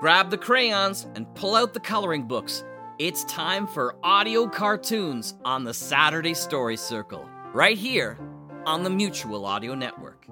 Grab the crayons and pull out the coloring books. It's time for audio cartoons on the Saturday Story Circle, right here on the Mutual Audio Network.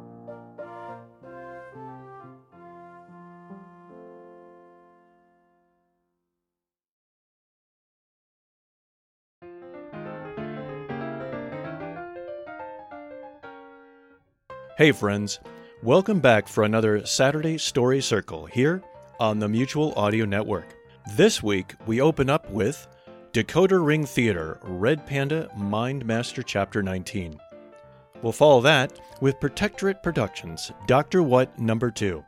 Hey, friends. Welcome back for another Saturday Story Circle here on the Mutual Audio Network. This week, we open up with Decoder Ring Theater Red Panda Mind Master Chapter 19. We'll follow that with Protectorate Productions Dr. What Number 2.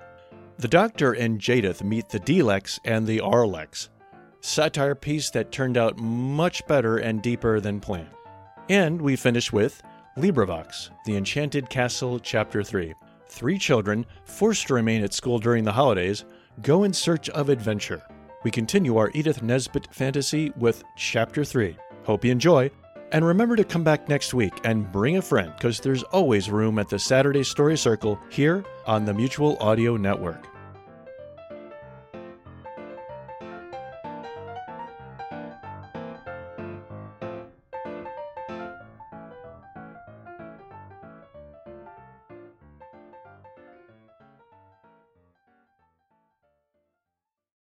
The Doctor and Jadith meet the Delex and the Arlex. Satire piece that turned out much better and deeper than planned. And we finish with LibriVox, The Enchanted Castle, Chapter 3. Three children, forced to remain at school during the holidays, go in search of adventure. We continue our Edith Nesbit fantasy with Chapter 3. Hope you enjoy, and remember to come back next week and bring a friend because there's always room at the Saturday Story Circle here on the Mutual Audio Network.